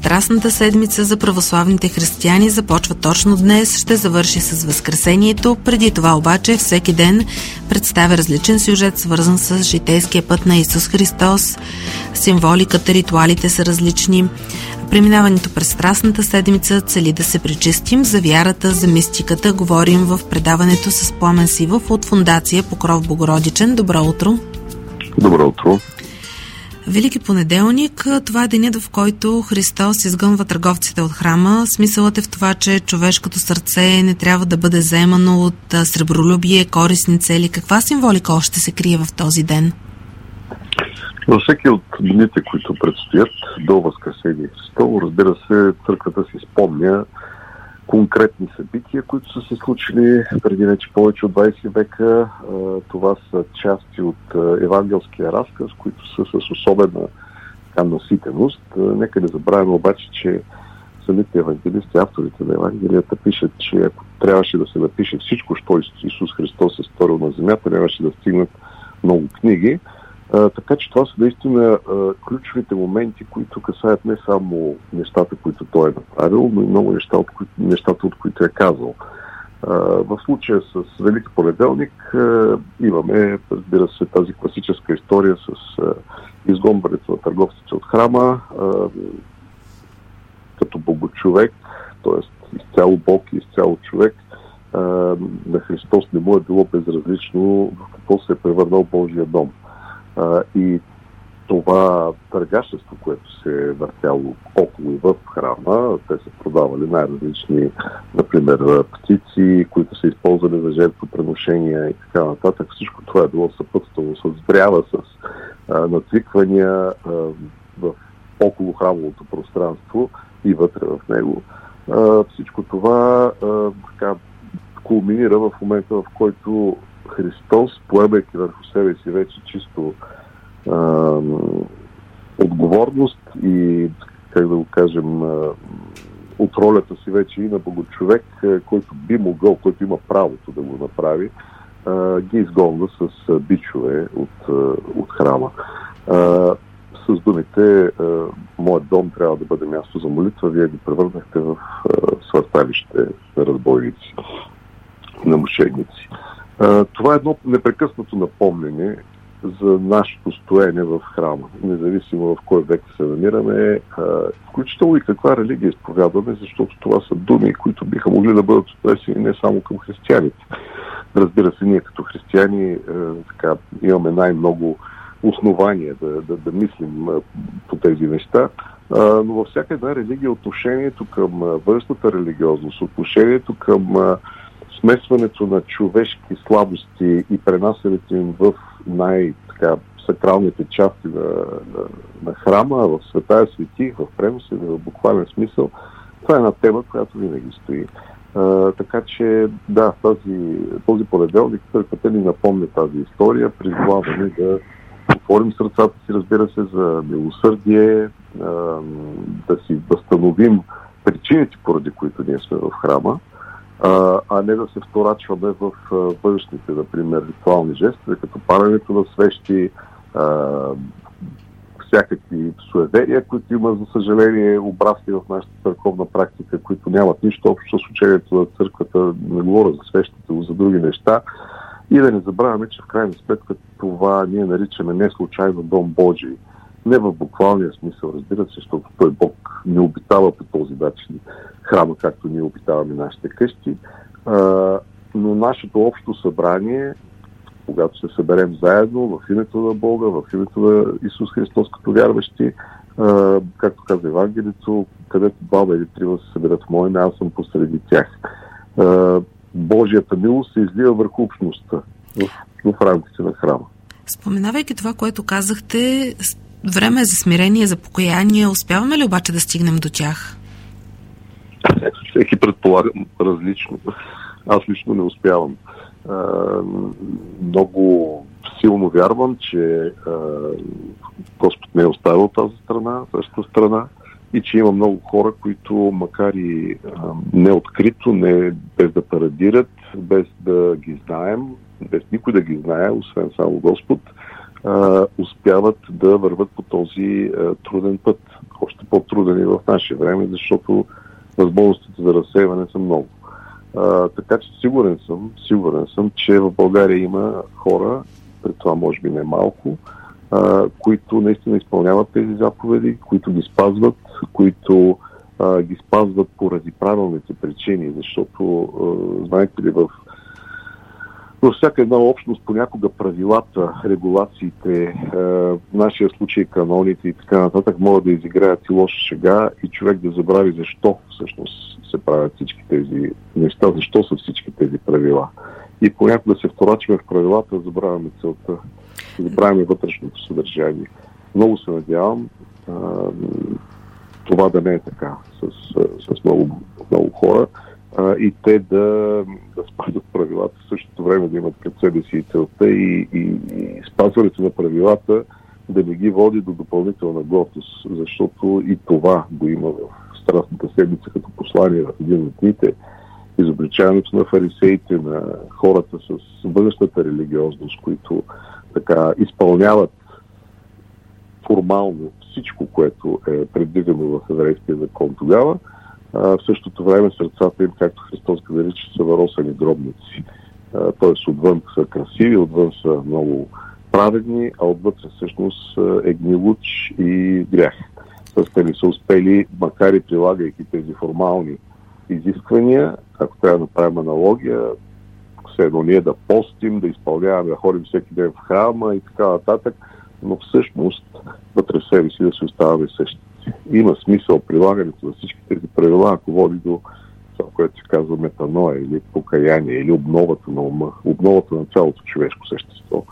Страстната седмица за православните християни започва точно днес, ще завърши с Възкресението. Преди това обаче всеки ден представя различен сюжет, свързан с житейския път на Исус Христос. Символиката, ритуалите са различни. Преминаването през Страстната седмица цели да се причистим за вярата, за мистиката. Говорим в предаването с Пламен Сивов от Фундация Покров Богородичен. Добро утро! Добро утро! Велики понеделник, това е денят, в който Христос изгънва търговците от храма. Смисълът е в това, че човешкото сърце не трябва да бъде заемано от сребролюбие, корисни цели. Каква символика още се крие в този ден? Във всеки от дните, които предстоят до Възкресение Христово, разбира се, църквата си спомня конкретни събития, които са се случили преди вече повече от 20 века. Това са части от евангелския разказ, които са с особена така, наситеност. Нека не забравяме обаче, че самите евангелисти, авторите на Евангелията пишат, че ако трябваше да се напише всичко, що Исус Христос е сторил на земята, трябваше да стигнат много книги. Така че това са наистина а, ключовите моменти, които касаят не само нещата, които той е направил, но и много неща, от кои, нещата, от които е казал. А, в случая с Велики понеделник а, имаме, разбира се, тази класическа история с а, изгонването на търговците от храма, а, като богочовек, т.е. изцяло Бог и изцяло човек, на Христос не му е било безразлично в какво се е превърнал Божия дом. А, и това търгашество, което се е въртяло около и в храма, те са продавали най-различни, например, птици, които са използвали за жертвопреношения и така нататък. Всичко това е било съпътствано с брява, с а, натвиквания а, в около храмовото пространство и вътре в него. А, всичко това а, така, кулминира в момента, в който Христос, поемайки върху себе си вече чисто а, отговорност и, как да го кажем, а, от ролята си вече и на богочовек, който би могъл, който има правото да го направи, а, ги изгонва с бичове от, от храма. А, с думите Моят дом трябва да бъде място за молитва, вие ги превърнахте в свърталище на разбойници, на мошенници. Това е едно непрекъснато напомнене за нашето стоене в храма, независимо в кой век се намираме, включително и каква религия изповядваме, защото това са думи, които биха могли да бъдат отнесени не само към християните. Разбира се, ние като християни така, имаме най-много основания да, да, да мислим по тези неща, но във всяка една религия отношението към външната религиозност, отношението към смесването на човешки слабости и пренасенето им в най-сакралните части на, на, на храма, в света свети, в преносен в буквален смисъл, това е една тема, която винаги стои. А, така че, да, тази, този понеделник църквата ни напомня тази история, призваваме да отворим сърцата си, разбира се, за милосърдие, а, да си възстановим причините, поради които ние сме в храма, а, а не да се вторачваме в външните, например, ритуални жестове, като парането на свещи, а, всякакви суеверия, които има, за съжаление, образки в нашата църковна практика, които нямат нищо общо с учението на църквата, не говоря за свещите, за други неща. И да не забравяме, че в крайна сметка това ние наричаме не случайно Дом Божий. Не в буквалния смисъл, разбира се, защото той Бог не обитава по този начин храма, както ние обитаваме нашите къщи. А, но нашето общо събрание, когато се съберем заедно в името на Бога, в името на Исус Христос като вярващи, а, както каза Евангелието, където баба или трима се съберат в мое аз съм посреди тях. А, Божията милост се излива върху общността в, в рамките на храма. Споменавайки това, което казахте, време е за смирение, за покаяние. Успяваме ли обаче да стигнем до тях? Всеки предполага различно. Аз лично не успявам. Много силно вярвам, че Господ не е оставил тази страна, същата страна и че има много хора, които макар и а, неоткрито, не без да парадират, без да ги знаем, без никой да ги знае, освен само Господ, а, успяват да върват по този а, труден път. Още по-труден и в наше време, защото възможностите за разсейване са много. А, така че сигурен съм, сигурен съм, че в България има хора, пред това може би не малко, а, които наистина изпълняват тези заповеди, които ги спазват, които а, ги спазват поради правилните причини, защото, а, знаете ли, в във всяка една общност понякога правилата, регулациите, в нашия случай каноните и така нататък могат да изиграят и лоша шега и човек да забрави защо всъщност се правят всички тези неща, защо са всички тези правила. И понякога се вторачваме в правилата, забравяме целта, забравяме вътрешното съдържание. Много се надявам това да не е така с, с много, много хора а, и те да, да спазват правилата, в същото време да имат пред себе си и целта и, и, и спазването на правилата да не ги води до допълнителна гордост, защото и това го има в Страстната седмица като послание в един от дните. Изобличаването на фарисеите, на хората с бъдещата религиозност, които така изпълняват формално всичко, което е предвидено в еврейския закон тогава, а, в същото време сърцата им, както Христос ги нарича, са варосани гробници. Тоест отвън са красиви, отвън са много праведни, а отвътре всъщност е гнилуч и грях. Тоест те не са успели, макар и прилагайки тези формални изисквания, ако трябва да направим аналогия, все едно ние да постим, да изпълняваме, да ходим всеки ден в храма и така нататък, но всъщност вътре в себе си да се оставаме същи. Има смисъл прилагането на всички тези правила, ако води до това, което се казва метаноя или покаяние или обновата на ума, обновата на цялото човешко същество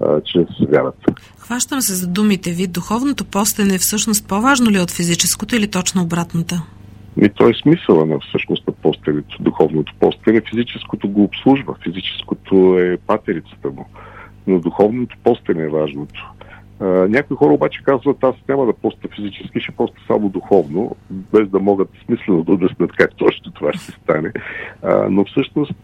а, чрез вярата. Хващам се за думите ви. Духовното постене е всъщност по-важно ли от физическото или точно обратната? И то е смисъла на всъщност на постелето, духовното постене. Физическото го обслужва, физическото е патерицата му, но духовното постене е важното. Някои хора обаче казват, аз няма да поста физически, ще поста само духовно, без да могат смислено да обяснят как точно това ще стане. Но всъщност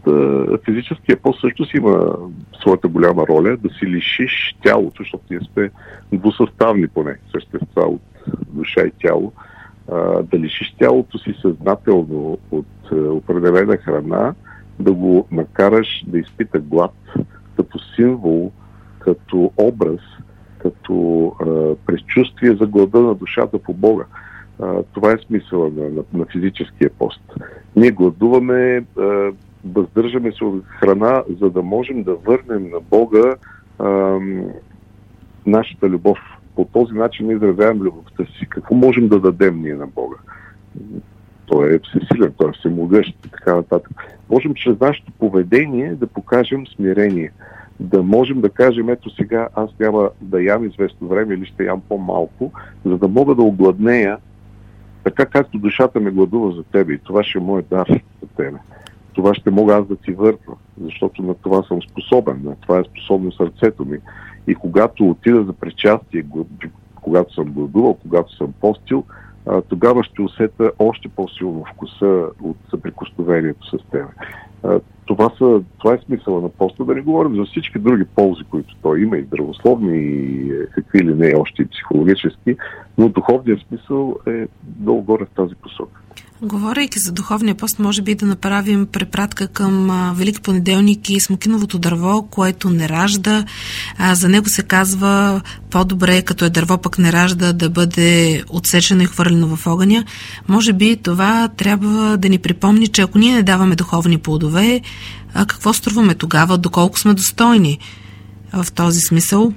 физическия пост също си има своята голяма роля да си лишиш тялото, защото ние сме двусъставни поне същества от душа и тяло, да лишиш тялото си съзнателно от определена храна, да го накараш да изпита глад като символ, като образ – като а, предчувствие за глада на душата по Бога. А, това е смисъла на, на, на физическия пост. Ние гладуваме, а, въздържаме се от храна, за да можем да върнем на Бога а, нашата любов. По този начин ние изразяваме любовта си. Какво можем да дадем ние на Бога? Той е всесилен, той е всемогъщ и така нататък. Можем чрез нашето поведение да покажем смирение да можем да кажем, ето сега аз няма да ям известно време или ще ям по-малко, за да мога да огладнея така както душата ме гладува за тебе и това ще е моят дар за тебе. Това ще мога аз да ти върна, защото на това съм способен, на това е способно сърцето ми. И когато отида за причастие, когато съм гладувал, когато съм постил, тогава ще усета още по-силно вкуса от съприкосновението с тебе това, са, това е смисъла на поста, да не говорим за всички други ползи, които той има и здравословни, и какви ли не, още и психологически, но духовният смисъл е много горе в тази посока. Говорейки за духовния пост, може би да направим препратка към Велики понеделник и смокиновото дърво, което не ражда. За него се казва по-добре, като е дърво пък не ражда, да бъде отсечено и хвърлено в огъня. Може би това трябва да ни припомни, че ако ние не даваме духовни плодове, какво струваме тогава, доколко сме достойни в този смисъл?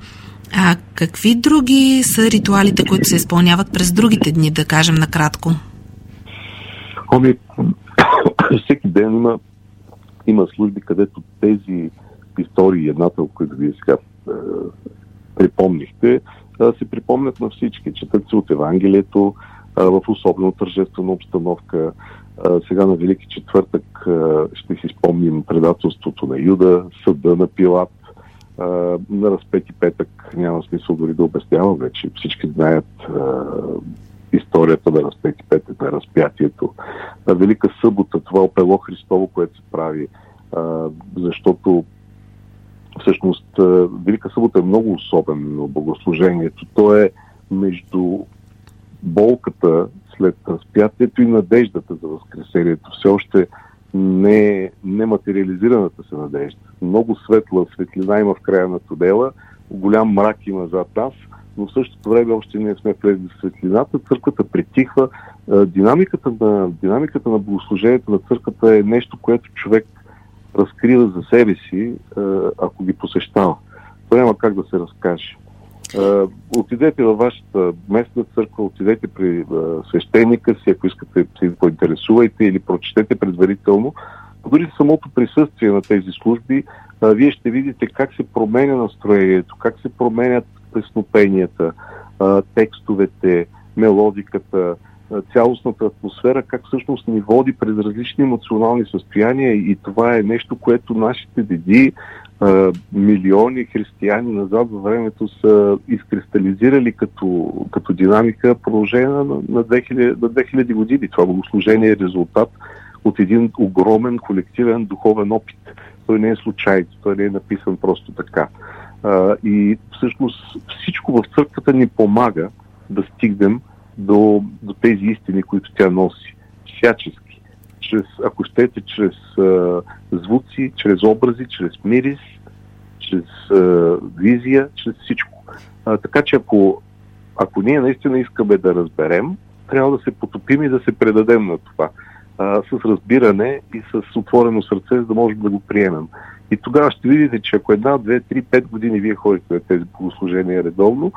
А какви други са ритуалите, които се изпълняват през другите дни, да кажем накратко? Ами, всеки ден има, има служби, където тези истории, едната, от които вие сега е, припомнихте, е, се припомнят на всички. Четат се от Евангелието е, в особено тържествена обстановка. Е, сега на Велики четвъртък е, ще си спомним предателството на Юда, съда на Пилат. На разпети петък няма смисъл дори да обяснявам вече. Всички знаят историята на разпети петък, на разпятието. На Велика събота това опело Христово, което се прави, а, защото Всъщност, Велика събота е много особено богослужението. То е между болката след разпятието и надеждата за Възкресението. Все още не, не материализираната се надежда. Много светла светлина има в края на тунела, голям мрак има зад нас, в същото време още не сме влезли в светлината. Църквата притихва. Динамиката на, динамиката на богослужението на църквата е нещо, което човек разкрива за себе си, ако ги посещава. Това няма как да се разкаже. Отидете във вашата местна църква, отидете при свещеника си, ако искате се поинтересувайте или прочетете предварително. Дори самото присъствие на тези служби, вие ще видите как се променя настроението, как се променят преснопенията, текстовете, мелодиката, цялостната атмосфера, как всъщност ни води през различни емоционални състояния и това е нещо, което нашите деди, милиони християни назад във времето са изкристализирали като, като динамика продължение на, на, 2000, на 2000 години. Това богослужение е резултат от един огромен колективен духовен опит. Той не е случайен, той не е написан просто така. И всъщност всичко в църквата ни помага да стигнем до, до тези истини, които тя носи. Всячески. Чрез, ако щете, чрез а, звуци, чрез образи, чрез мирис, чрез а, визия, чрез всичко. А, така че ако, ако ние наистина искаме да разберем, трябва да се потопим и да се предадем на това. А, с разбиране и с отворено сърце, за да можем да го приемем. И тогава ще видите, че ако една, две, три, пет години вие ходите на тези богослужения редовно,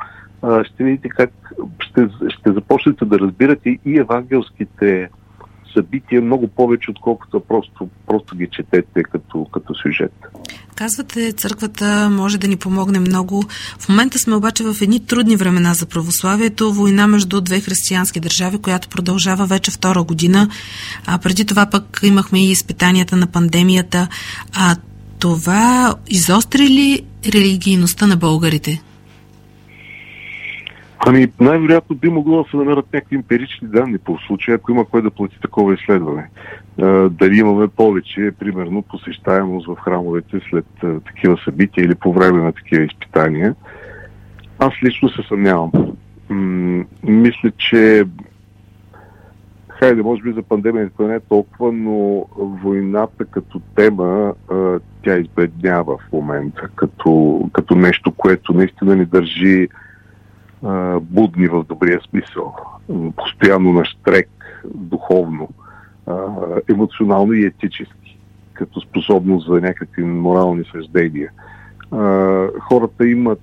ще видите как ще, ще започнете да разбирате и евангелските събития много повече, отколкото просто, просто ги четете като, като сюжет. Казвате, църквата може да ни помогне много. В момента сме обаче в едни трудни времена за православието, война между две християнски държави, която продължава вече втора година. А преди това пък имахме и изпитанията на пандемията. А това изостри ли религийността на българите? Ами, най-вероятно би могло да се намерят някакви емпирични данни по случая, ако има кой да плати такова изследване. Дали имаме повече, примерно, посещаемост в храмовете след такива събития или по време на такива изпитания. Аз лично се съмнявам. М- мисля, че хайде, може би за пандемията не е толкова, но войната като тема, а, тя избеднява в момента, като, като нещо, което наистина ни държи будни в добрия смисъл, постоянно на штрек, духовно, емоционално и етически, като способност за някакви морални съждения. Хората имат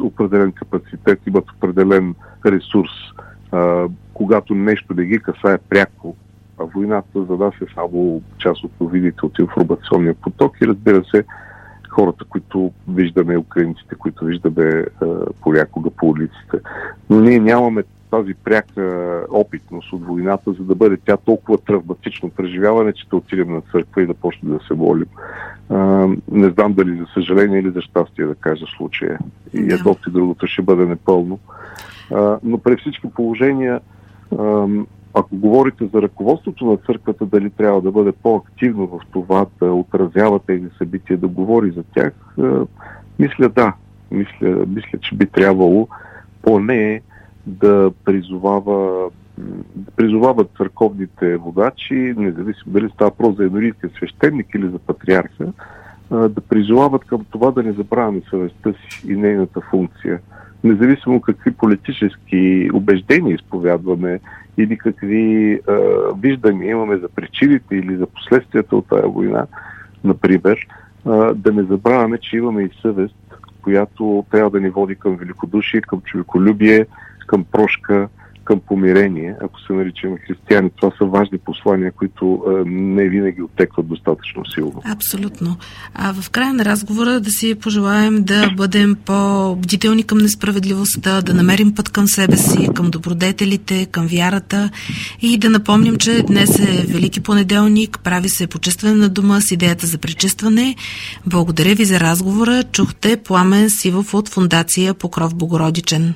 определен капацитет, имат определен ресурс. Когато нещо не ги касае пряко, а войната за нас е само част от новините от информационния поток и разбира се, хората, които виждаме, украинците, които виждаме а, понякога по улиците. Но ние нямаме тази пряка опитност от войната, за да бъде тя толкова травматично преживяване, че да отидем на църква и да почнем да се молим. А, не знам дали за съжаление или за щастие да кажа случая. И едното и другото ще бъде непълно. А, но при всички положения ако говорите за ръководството на църквата, дали трябва да бъде по-активно в това да отразява тези събития, да говори за тях, мисля да. Мисля, мисля че би трябвало поне да призовава да призовават църковните водачи, независимо дали става про за енорийския свещеник или за патриарха, да призовават към това да не забравяме съвестта си и нейната функция. Независимо какви политически убеждения изповядваме или какви а, виждания имаме за причините или за последствията от тази война, например, а, да не забравяме, че имаме и съвест, която трябва да ни води към великодушие, към човеколюбие, към прошка, към помирение, ако се наричаме християни. Това са важни послания, които а, не винаги оттекват достатъчно силно. Абсолютно. А в края на разговора да си пожелаем да бъдем по-бдителни към несправедливостта, да намерим път към себе си, към добродетелите, към вярата и да напомним, че днес е Велики понеделник, прави се почистване на дома с идеята за пречистване. Благодаря ви за разговора. Чухте Пламен Сивов от фундация Покров Богородичен.